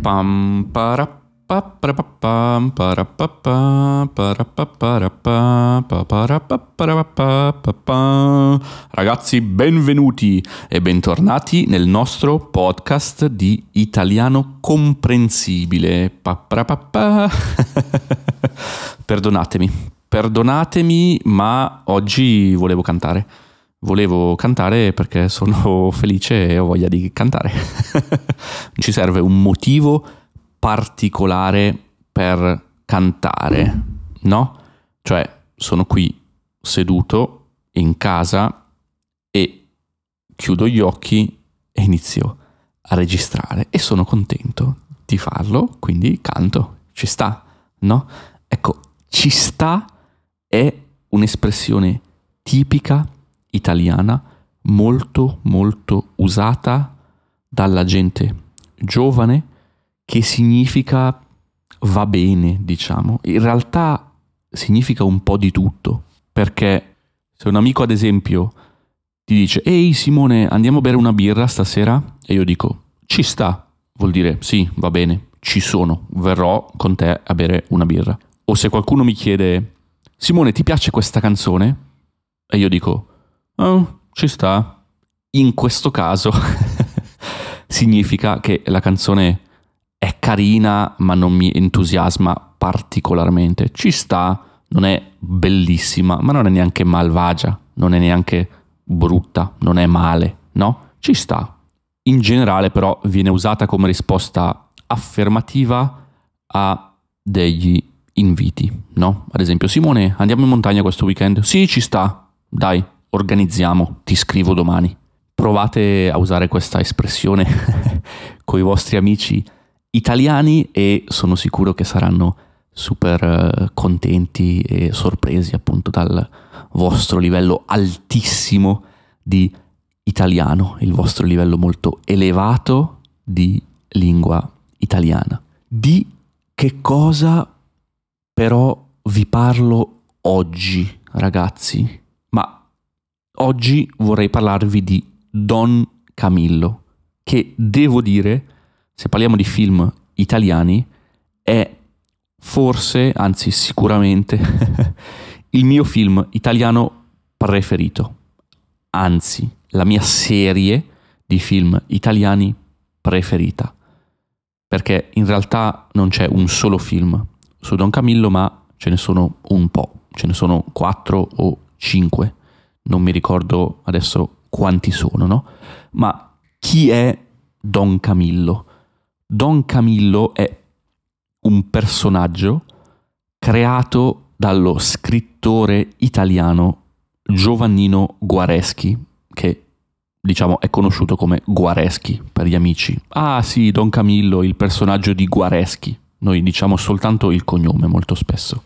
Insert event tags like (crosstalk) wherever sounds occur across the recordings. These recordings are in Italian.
Pam. Ragazzi, benvenuti e bentornati nel nostro podcast di italiano comprensibile. (laughs) Perdonatemi, perdonatemi, ma oggi volevo cantare. Volevo cantare perché sono (laughs) felice e ho voglia di cantare. (laughs) Ci serve un motivo particolare per cantare, no? Cioè, sono qui seduto in casa e chiudo gli occhi e inizio a registrare e sono contento di farlo, quindi canto. Ci sta, no? Ecco, ci sta è un'espressione tipica italiana molto molto usata dalla gente giovane che significa va bene, diciamo. In realtà significa un po' di tutto, perché se un amico ad esempio ti dice "Ehi Simone, andiamo a bere una birra stasera?" e io dico "Ci sta", vuol dire "Sì, va bene, ci sono, verrò con te a bere una birra". O se qualcuno mi chiede "Simone, ti piace questa canzone?" e io dico "Oh, ci sta". In questo caso (laughs) significa che la canzone è carina ma non mi entusiasma particolarmente. Ci sta, non è bellissima, ma non è neanche malvagia, non è neanche brutta, non è male, no? Ci sta. In generale però viene usata come risposta affermativa a degli inviti, no? Ad esempio, Simone, andiamo in montagna questo weekend? Sì, ci sta. Dai, organizziamo, ti scrivo domani. Provate a usare questa espressione (laughs) con i vostri amici italiani e sono sicuro che saranno super eh, contenti e sorpresi appunto dal vostro livello altissimo di italiano, il vostro livello molto elevato di lingua italiana. Di che cosa però vi parlo oggi, ragazzi? Oggi vorrei parlarvi di Don Camillo, che devo dire se parliamo di film italiani, è forse, anzi sicuramente, (laughs) il mio film italiano preferito. Anzi, la mia serie di film italiani preferita. Perché in realtà non c'è un solo film su Don Camillo, ma ce ne sono un po', ce ne sono quattro o cinque. Non mi ricordo adesso quanti sono, no? Ma chi è Don Camillo? Don Camillo è un personaggio creato dallo scrittore italiano Giovannino Guareschi, che diciamo è conosciuto come Guareschi per gli amici. Ah sì, Don Camillo, il personaggio di Guareschi. Noi diciamo soltanto il cognome molto spesso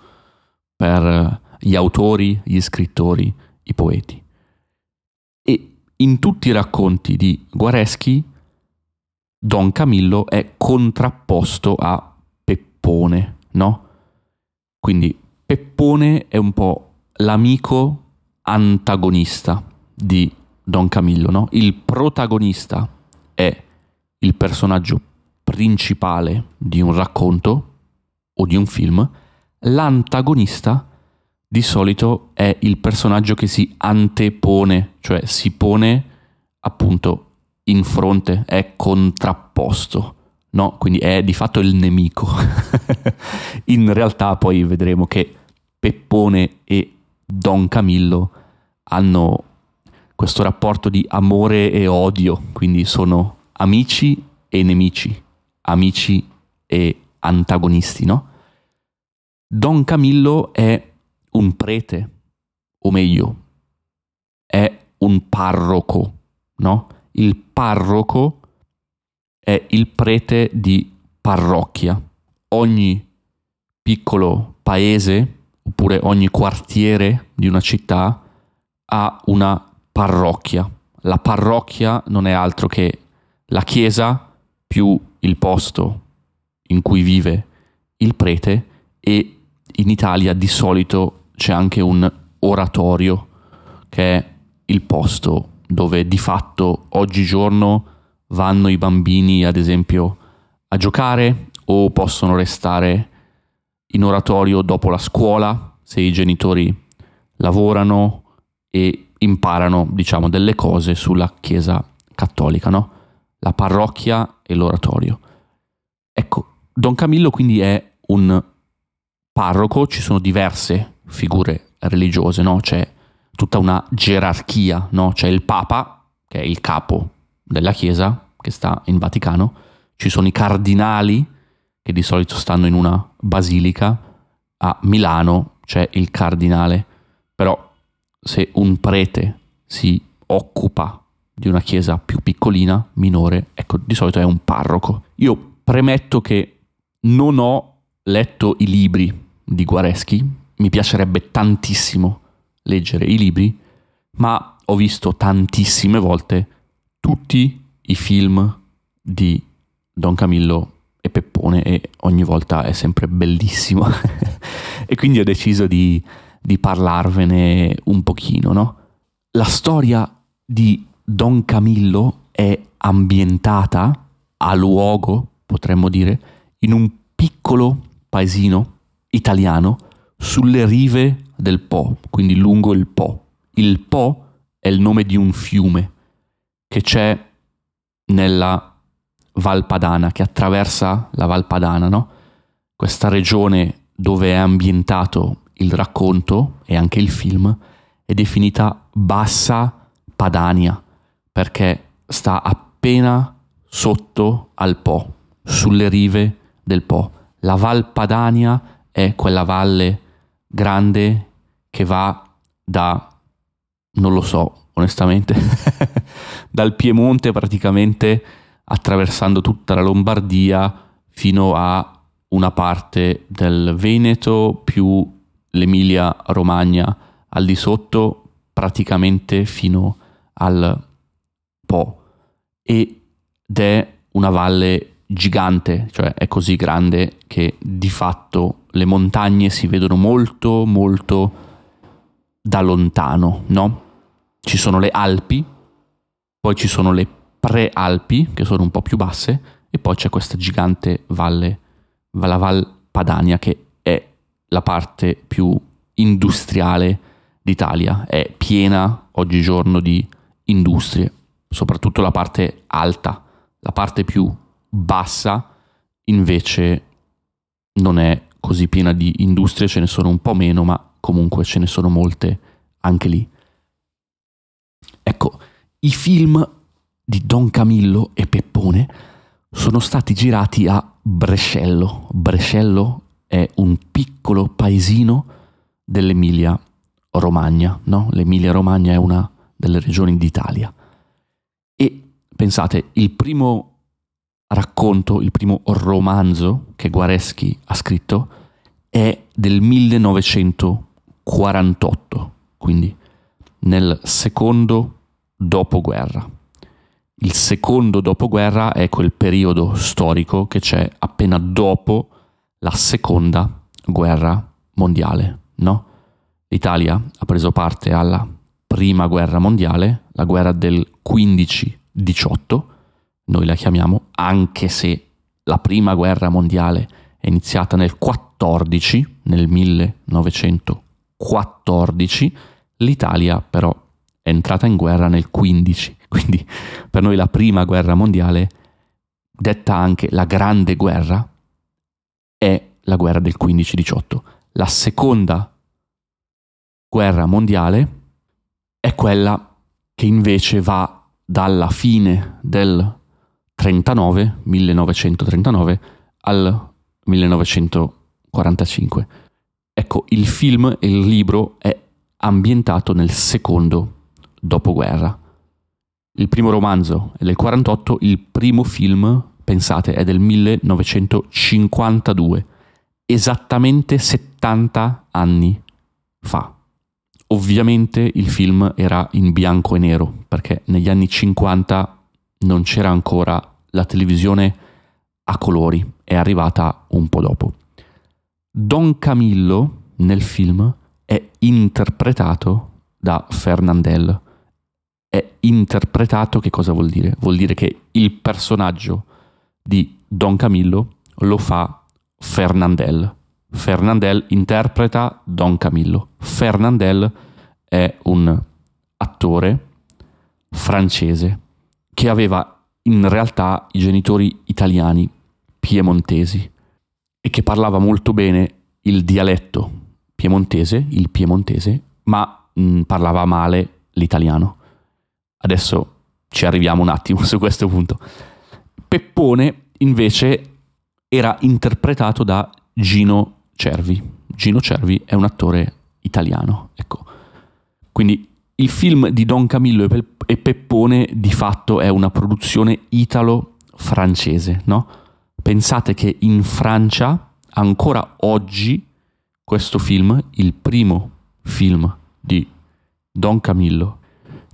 per gli autori, gli scrittori, i poeti. E in tutti i racconti di Guareschi Don Camillo è contrapposto a Peppone, no? Quindi Peppone è un po' l'amico antagonista di Don Camillo, no? Il protagonista è il personaggio principale di un racconto o di un film, l'antagonista di solito è il personaggio che si antepone, cioè si pone appunto in fronte, è contrapposto, no? Quindi è di fatto il nemico. (laughs) in realtà poi vedremo che Peppone e Don Camillo hanno questo rapporto di amore e odio, quindi sono amici e nemici, amici e antagonisti, no? Don Camillo è un prete, o meglio, è un parroco, no? il parroco è il prete di parrocchia. Ogni piccolo paese oppure ogni quartiere di una città ha una parrocchia. La parrocchia non è altro che la chiesa più il posto in cui vive il prete e in Italia di solito c'è anche un oratorio che è il posto dove di fatto oggigiorno vanno i bambini, ad esempio, a giocare o possono restare in oratorio dopo la scuola, se i genitori lavorano e imparano, diciamo, delle cose sulla Chiesa cattolica, no? La parrocchia e l'oratorio. Ecco, Don Camillo quindi è un parroco, ci sono diverse figure religiose, no? C'è tutta una gerarchia, no? C'è il Papa, che è il capo della Chiesa, che sta in Vaticano, ci sono i cardinali, che di solito stanno in una basilica, a Milano c'è il cardinale, però se un prete si occupa di una chiesa più piccolina, minore, ecco, di solito è un parroco. Io premetto che non ho letto i libri di Guareschi, mi piacerebbe tantissimo leggere i libri, ma ho visto tantissime volte tutti i film di Don Camillo e Peppone e ogni volta è sempre bellissimo. (laughs) e quindi ho deciso di, di parlarvene un pochino, no? La storia di Don Camillo è ambientata a luogo, potremmo dire, in un piccolo paesino italiano sulle rive del Po, quindi lungo il Po. Il Po è il nome di un fiume che c'è nella Valpadana, che attraversa la Valpadana, no? Questa regione dove è ambientato il racconto e anche il film è definita Bassa Padania perché sta appena sotto al Po, sulle rive del Po. La Val Padania è quella valle grande che va da, non lo so onestamente, (laughs) dal Piemonte praticamente attraversando tutta la Lombardia fino a una parte del Veneto più l'Emilia Romagna al di sotto praticamente fino al Po. Ed è una valle gigante, cioè è così grande che di fatto le montagne si vedono molto molto da lontano, no? Ci sono le Alpi, poi ci sono le prealpi che sono un po' più basse e poi c'è questa gigante valle, la Val Padania che è la parte più industriale d'Italia, è piena oggigiorno di industrie, soprattutto la parte alta, la parte più bassa invece non è così piena di industrie, ce ne sono un po' meno, ma comunque ce ne sono molte anche lì. Ecco, i film di Don Camillo e Peppone sono stati girati a Brescello. Brescello è un piccolo paesino dell'Emilia Romagna, no? L'Emilia Romagna è una delle regioni d'Italia. E pensate, il primo racconto, il primo romanzo che Guareschi ha scritto è del 1948, quindi nel secondo dopoguerra. Il secondo dopoguerra è quel periodo storico che c'è appena dopo la seconda guerra mondiale, no? L'Italia ha preso parte alla prima guerra mondiale, la guerra del 15-18, noi la chiamiamo, anche se la prima guerra mondiale è iniziata nel 14, nel 1914, l'Italia però è entrata in guerra nel 15, (laughs) quindi per noi la prima guerra mondiale, detta anche la grande guerra, è la guerra del 15-18. La seconda guerra mondiale è quella che invece va dalla fine del 39, 1939 al 1945. Ecco, il film e il libro è ambientato nel secondo dopoguerra. Il primo romanzo è del 48, il primo film, pensate, è del 1952, esattamente 70 anni fa. Ovviamente il film era in bianco e nero, perché negli anni 50 non c'era ancora la televisione a colori, è arrivata un po' dopo. Don Camillo nel film è interpretato da Fernandel. È interpretato che cosa vuol dire? Vuol dire che il personaggio di Don Camillo lo fa Fernandel. Fernandel interpreta Don Camillo. Fernandel è un attore francese che aveva in realtà i genitori italiani piemontesi e che parlava molto bene il dialetto piemontese, il piemontese, ma mh, parlava male l'italiano. Adesso ci arriviamo un attimo (laughs) su questo punto. Peppone invece era interpretato da Gino Cervi. Gino Cervi è un attore italiano, ecco. Quindi il film di Don Camillo e Peppone di fatto è una produzione italo-francese, no? Pensate che in Francia ancora oggi questo film, il primo film di Don Camillo,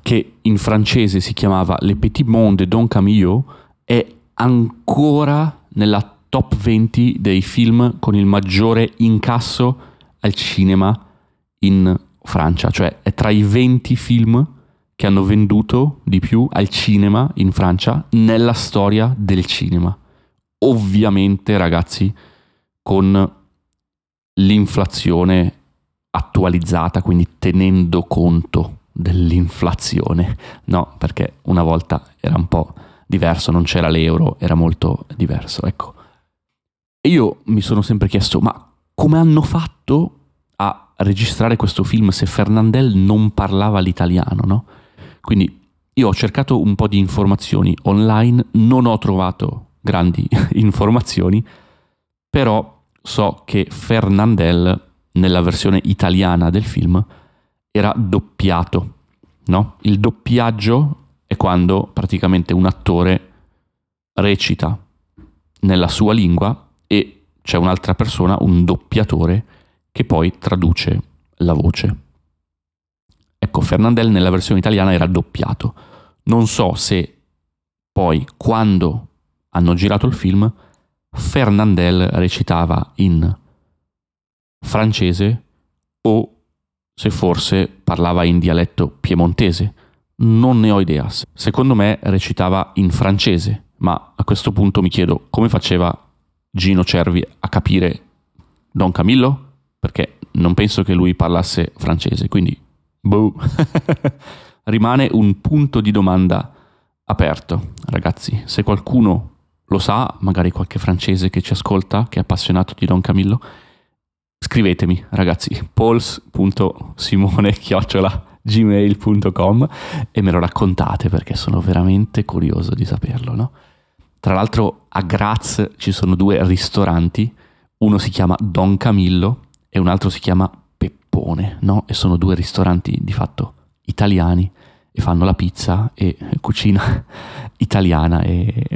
che in francese si chiamava Le Petit Monde de Don Camillo, è ancora nella top 20 dei film con il maggiore incasso al cinema in Francia, cioè è tra i 20 film che hanno venduto di più al cinema in Francia nella storia del cinema. Ovviamente, ragazzi, con l'inflazione attualizzata, quindi tenendo conto dell'inflazione, no, perché una volta era un po' diverso, non c'era l'euro, era molto diverso, ecco. E io mi sono sempre chiesto, ma come hanno fatto a registrare questo film se Fernandel non parlava l'italiano, no? Quindi io ho cercato un po' di informazioni online, non ho trovato grandi (laughs) informazioni, però so che Fernandel nella versione italiana del film era doppiato, no? Il doppiaggio è quando praticamente un attore recita nella sua lingua e c'è un'altra persona, un doppiatore, che poi traduce la voce. Ecco, Fernandel nella versione italiana era doppiato. Non so se poi, quando hanno girato il film, Fernandel recitava in francese o se forse parlava in dialetto piemontese. Non ne ho idea. Secondo me recitava in francese, ma a questo punto mi chiedo come faceva Gino Cervi a capire Don Camillo? Perché non penso che lui parlasse francese, quindi boh. (laughs) Rimane un punto di domanda aperto, ragazzi. Se qualcuno lo sa, magari qualche francese che ci ascolta, che è appassionato di Don Camillo, scrivetemi ragazzi, pols.simone-gmail.com e me lo raccontate perché sono veramente curioso di saperlo, no? Tra l'altro a Graz ci sono due ristoranti, uno si chiama Don Camillo e un altro si chiama Peppone, no? E sono due ristoranti di fatto italiani e fanno la pizza e cucina (laughs) italiana e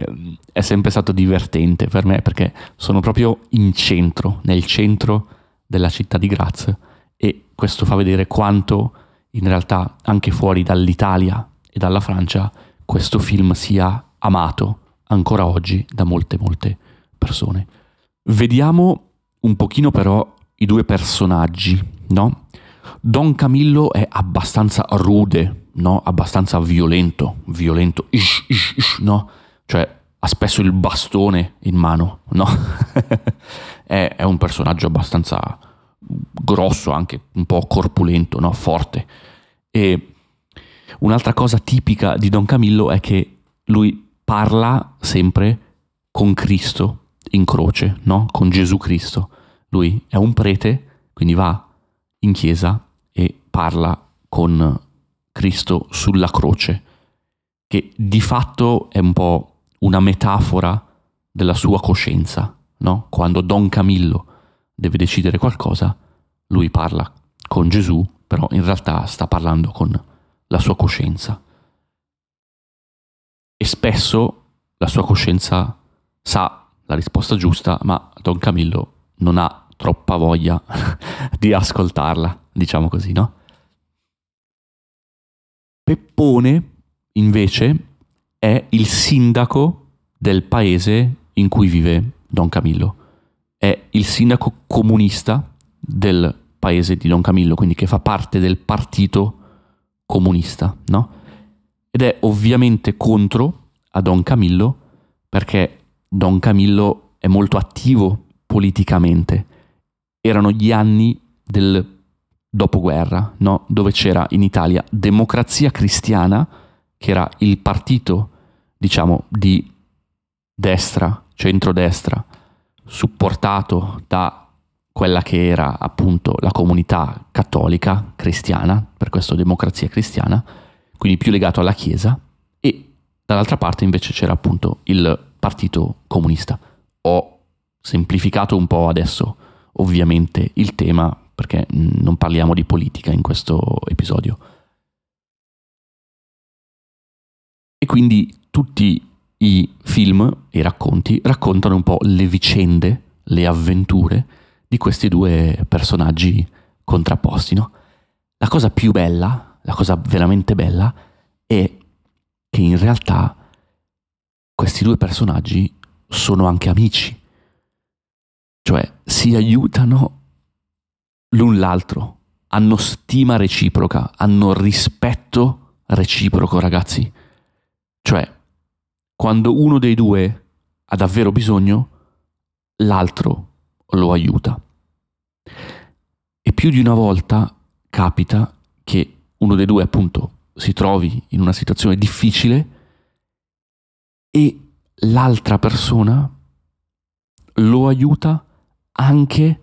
è sempre stato divertente per me perché sono proprio in centro, nel centro della città di Graz e questo fa vedere quanto in realtà anche fuori dall'Italia e dalla Francia questo film sia amato ancora oggi da molte molte persone. Vediamo un pochino però i due personaggi, no? Don Camillo è abbastanza rude, no? Abbastanza violento, violento, ish, ish, ish, no? Cioè ha spesso il bastone in mano, no? (laughs) è, è, un personaggio abbastanza grosso, anche un po' corpulento, no? Forte. E un'altra cosa tipica di Don Camillo è che lui parla sempre con Cristo in croce, no? Con Gesù Cristo. Lui è un prete, quindi va in chiesa e parla con Cristo sulla croce, che di fatto è un po' una metafora della sua coscienza, no? Quando Don Camillo deve decidere qualcosa, lui parla con Gesù, però in realtà sta parlando con la sua coscienza. E spesso la sua coscienza sa la risposta giusta, ma Don Camillo non ha troppa voglia (laughs) di ascoltarla, diciamo così, no? Peppone, invece, è il sindaco del paese in cui vive Don Camillo. È il sindaco comunista del paese di Don Camillo, quindi che fa parte del partito comunista, no? Ed è ovviamente contro a Don Camillo perché Don Camillo è molto attivo politicamente. Erano gli anni del dopoguerra, no? dove c'era in Italia Democrazia Cristiana, che era il partito, diciamo, di destra, centrodestra, supportato da quella che era appunto la comunità cattolica cristiana, per questo democrazia cristiana, quindi più legato alla Chiesa, e dall'altra parte invece c'era appunto il partito comunista. Ho semplificato un po' adesso ovviamente il tema perché non parliamo di politica in questo episodio. E quindi tutti i film e i racconti raccontano un po' le vicende, le avventure di questi due personaggi contrapposti. No? La cosa più bella, la cosa veramente bella, è che in realtà questi due personaggi sono anche amici, cioè si aiutano l'un l'altro, hanno stima reciproca, hanno rispetto reciproco, ragazzi. Cioè, quando uno dei due ha davvero bisogno, l'altro lo aiuta. E più di una volta capita che uno dei due appunto si trovi in una situazione difficile e l'altra persona lo aiuta anche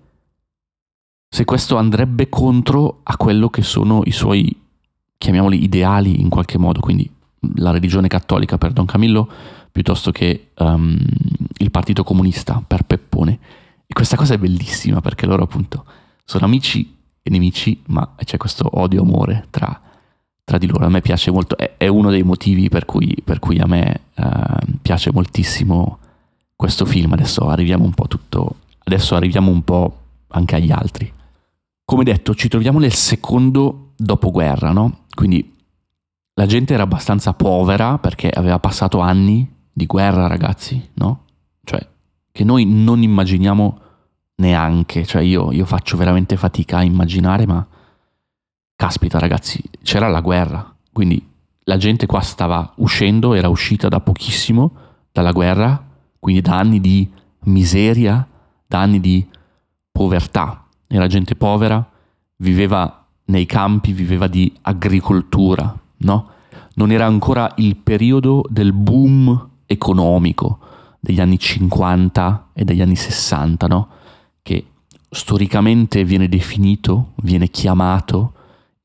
se questo andrebbe contro a quello che sono i suoi, chiamiamoli, ideali in qualche modo, quindi la religione cattolica per Don Camillo piuttosto che um, il Partito Comunista per Peppone. E questa cosa è bellissima perché loro appunto sono amici e nemici, ma c'è questo odio-amore tra, tra di loro. A me piace molto, è, è uno dei motivi per cui, per cui a me uh, piace moltissimo questo film. Adesso arriviamo un po' tutto, adesso arriviamo un po' anche agli altri. Come detto, ci troviamo nel secondo dopoguerra, no? Quindi la gente era abbastanza povera perché aveva passato anni di guerra, ragazzi, no? Cioè, che noi non immaginiamo neanche, cioè io, io faccio veramente fatica a immaginare, ma caspita ragazzi, c'era la guerra, quindi la gente qua stava uscendo, era uscita da pochissimo dalla guerra, quindi da anni di miseria, da anni di povertà. Era gente povera, viveva nei campi, viveva di agricoltura, no? Non era ancora il periodo del boom economico degli anni 50 e degli anni 60, no? Che storicamente viene definito, viene chiamato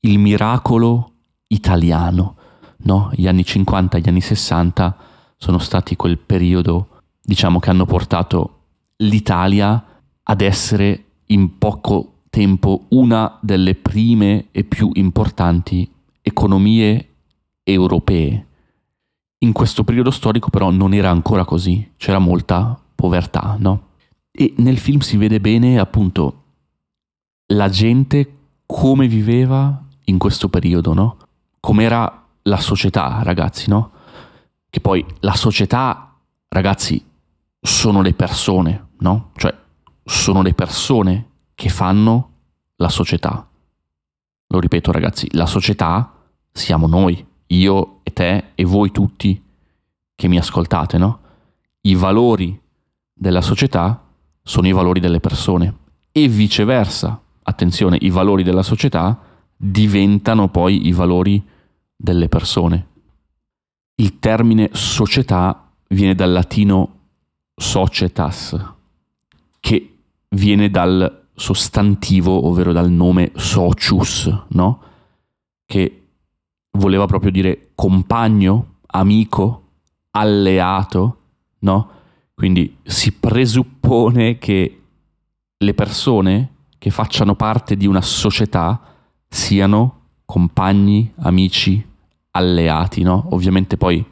il miracolo italiano, no? Gli anni 50 e gli anni 60 sono stati quel periodo, diciamo, che hanno portato l'Italia ad essere in poco tempo una delle prime e più importanti economie europee. In questo periodo storico però non era ancora così, c'era molta povertà, no? E nel film si vede bene appunto la gente come viveva in questo periodo, no? Com'era la società, ragazzi, no? Che poi la società, ragazzi, sono le persone, no? Cioè sono le persone che fanno la società. Lo ripeto ragazzi, la società siamo noi, io e te e voi tutti che mi ascoltate, no? I valori della società sono i valori delle persone e viceversa. Attenzione, i valori della società diventano poi i valori delle persone. Il termine società viene dal latino societas, viene dal sostantivo, ovvero dal nome socius, no? Che voleva proprio dire compagno, amico, alleato, no? Quindi si presuppone che le persone che facciano parte di una società siano compagni, amici, alleati, no? Ovviamente poi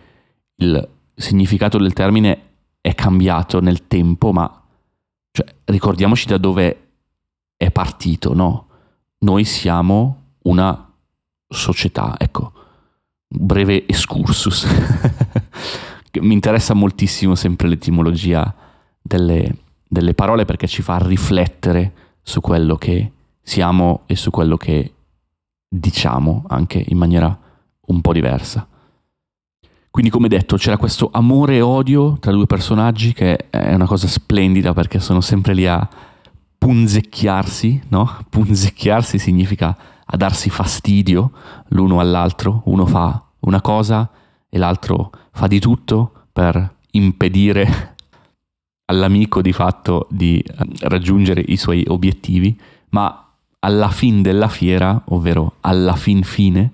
il significato del termine è cambiato nel tempo, ma ricordiamoci da dove è partito, no? Noi siamo una società, ecco, breve excursus. (laughs) Mi interessa moltissimo sempre l'etimologia delle, delle parole perché ci fa riflettere su quello che siamo e su quello che diciamo anche in maniera un po' diversa. Quindi come detto c'era questo amore e odio tra due personaggi che è una cosa splendida perché sono sempre lì a punzecchiarsi, no? (laughs) Punzecchiarsi significa a darsi fastidio l'uno all'altro, uno fa una cosa e l'altro fa di tutto per impedire (laughs) all'amico di fatto di eh, raggiungere i suoi obiettivi, ma alla fin della fiera, ovvero alla fin fine,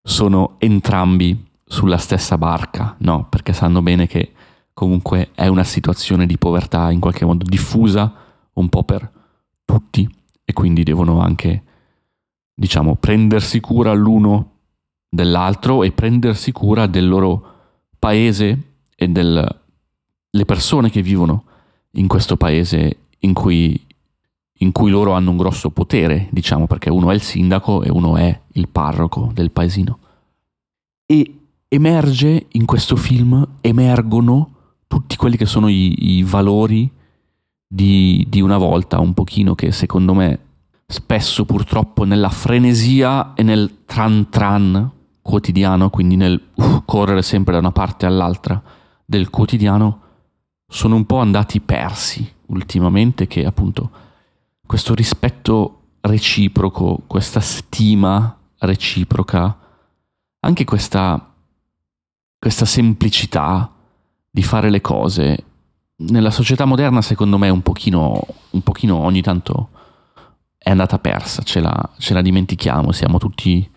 sono entrambi sulla stessa barca, no? Perché sanno bene che comunque è una situazione di povertà in qualche modo diffusa un po' per tutti e quindi devono anche, diciamo, prendersi cura l'uno dell'altro e prendersi cura del loro paese e delle persone che vivono in questo paese in cui, in cui loro hanno un grosso potere, diciamo, perché uno è il sindaco e uno è il parroco del paesino. E emerge in questo film, emergono tutti quelli che sono i, i valori di, di una volta, un pochino che secondo me spesso purtroppo nella frenesia e nel tran tran quotidiano, quindi nel uh, correre sempre da una parte all'altra del quotidiano, sono un po' andati persi ultimamente che appunto questo rispetto reciproco, questa stima reciproca, anche questa, questa semplicità di fare le cose nella società moderna secondo me un pochino, un pochino ogni tanto è andata persa, ce la, ce la dimentichiamo, siamo tutti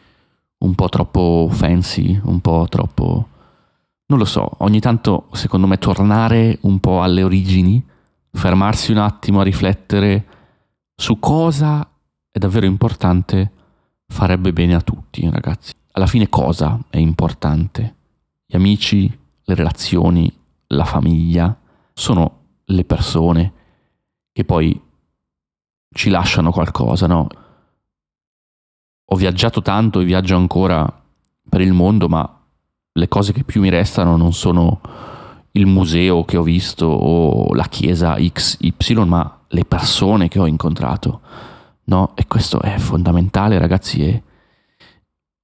un po' troppo fancy, un po' troppo... non lo so, ogni tanto secondo me tornare un po' alle origini, fermarsi un attimo a riflettere su cosa è davvero importante farebbe bene a tutti, ragazzi. Alla fine cosa è importante? Gli amici, le relazioni, la famiglia, sono le persone che poi ci lasciano qualcosa, no? Ho viaggiato tanto e viaggio ancora per il mondo, ma le cose che più mi restano non sono il museo che ho visto o la chiesa XY, ma le persone che ho incontrato, no? E questo è fondamentale, ragazzi, e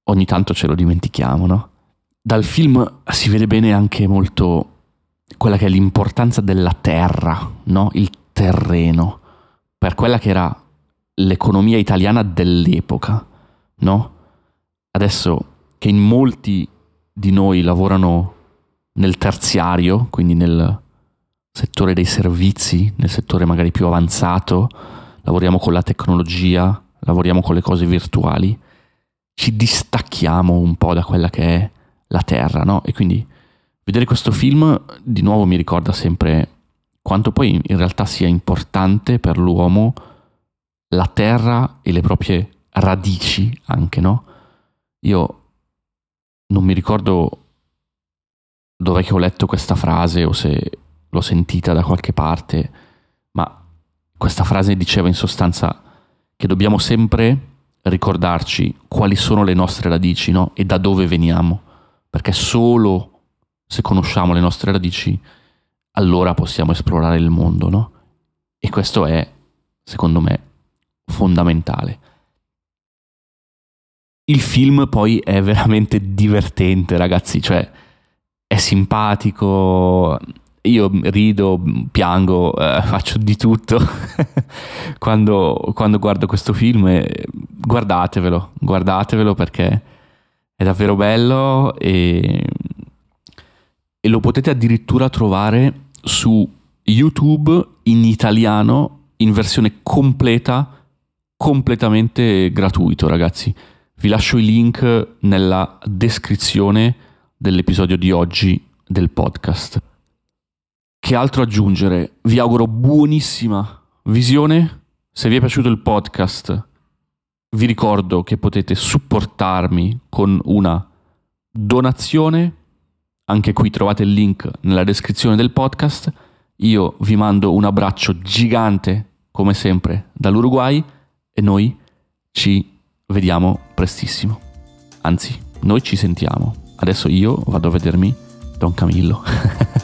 ogni tanto ce lo dimentichiamo, no? Dal film si vede bene anche molto quella che è l'importanza della terra, no? il terreno, per quella che era l'economia italiana dell'epoca. No? Adesso che in molti di noi lavorano nel terziario, quindi nel settore dei servizi, nel settore magari più avanzato, lavoriamo con la tecnologia, lavoriamo con le cose virtuali, ci distacchiamo un po' da quella che è la terra, no? E quindi Vedere questo film di nuovo mi ricorda sempre quanto poi in realtà sia importante per l'uomo la terra e le proprie radici anche, no? Io non mi ricordo dove che ho letto questa frase o se l'ho sentita da qualche parte, ma questa frase diceva in sostanza che dobbiamo sempre ricordarci quali sono le nostre radici, no? E da dove veniamo, perché solo se conosciamo le nostre radici, allora possiamo esplorare il mondo, no? E questo è, secondo me, fondamentale. Il film poi è veramente divertente, ragazzi, cioè è simpatico, io rido, piango, eh, faccio di tutto (laughs) quando, quando, guardo questo film. E guardatevelo, guardatevelo perché è davvero bello e e lo potete addirittura trovare su YouTube in italiano in versione completa, completamente gratuito, ragazzi. Vi lascio i link nella descrizione dell'episodio di oggi del podcast. Che altro aggiungere? Vi auguro buonissima visione. Se vi è piaciuto il podcast, vi ricordo che potete supportarmi con una donazione anche qui trovate il link nella descrizione del podcast. Io vi mando un abbraccio gigante, come sempre, dall'Uruguay e noi ci vediamo prestissimo. Anzi, noi ci sentiamo. Adesso io vado a vedermi Don Camillo.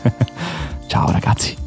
(laughs) Ciao ragazzi.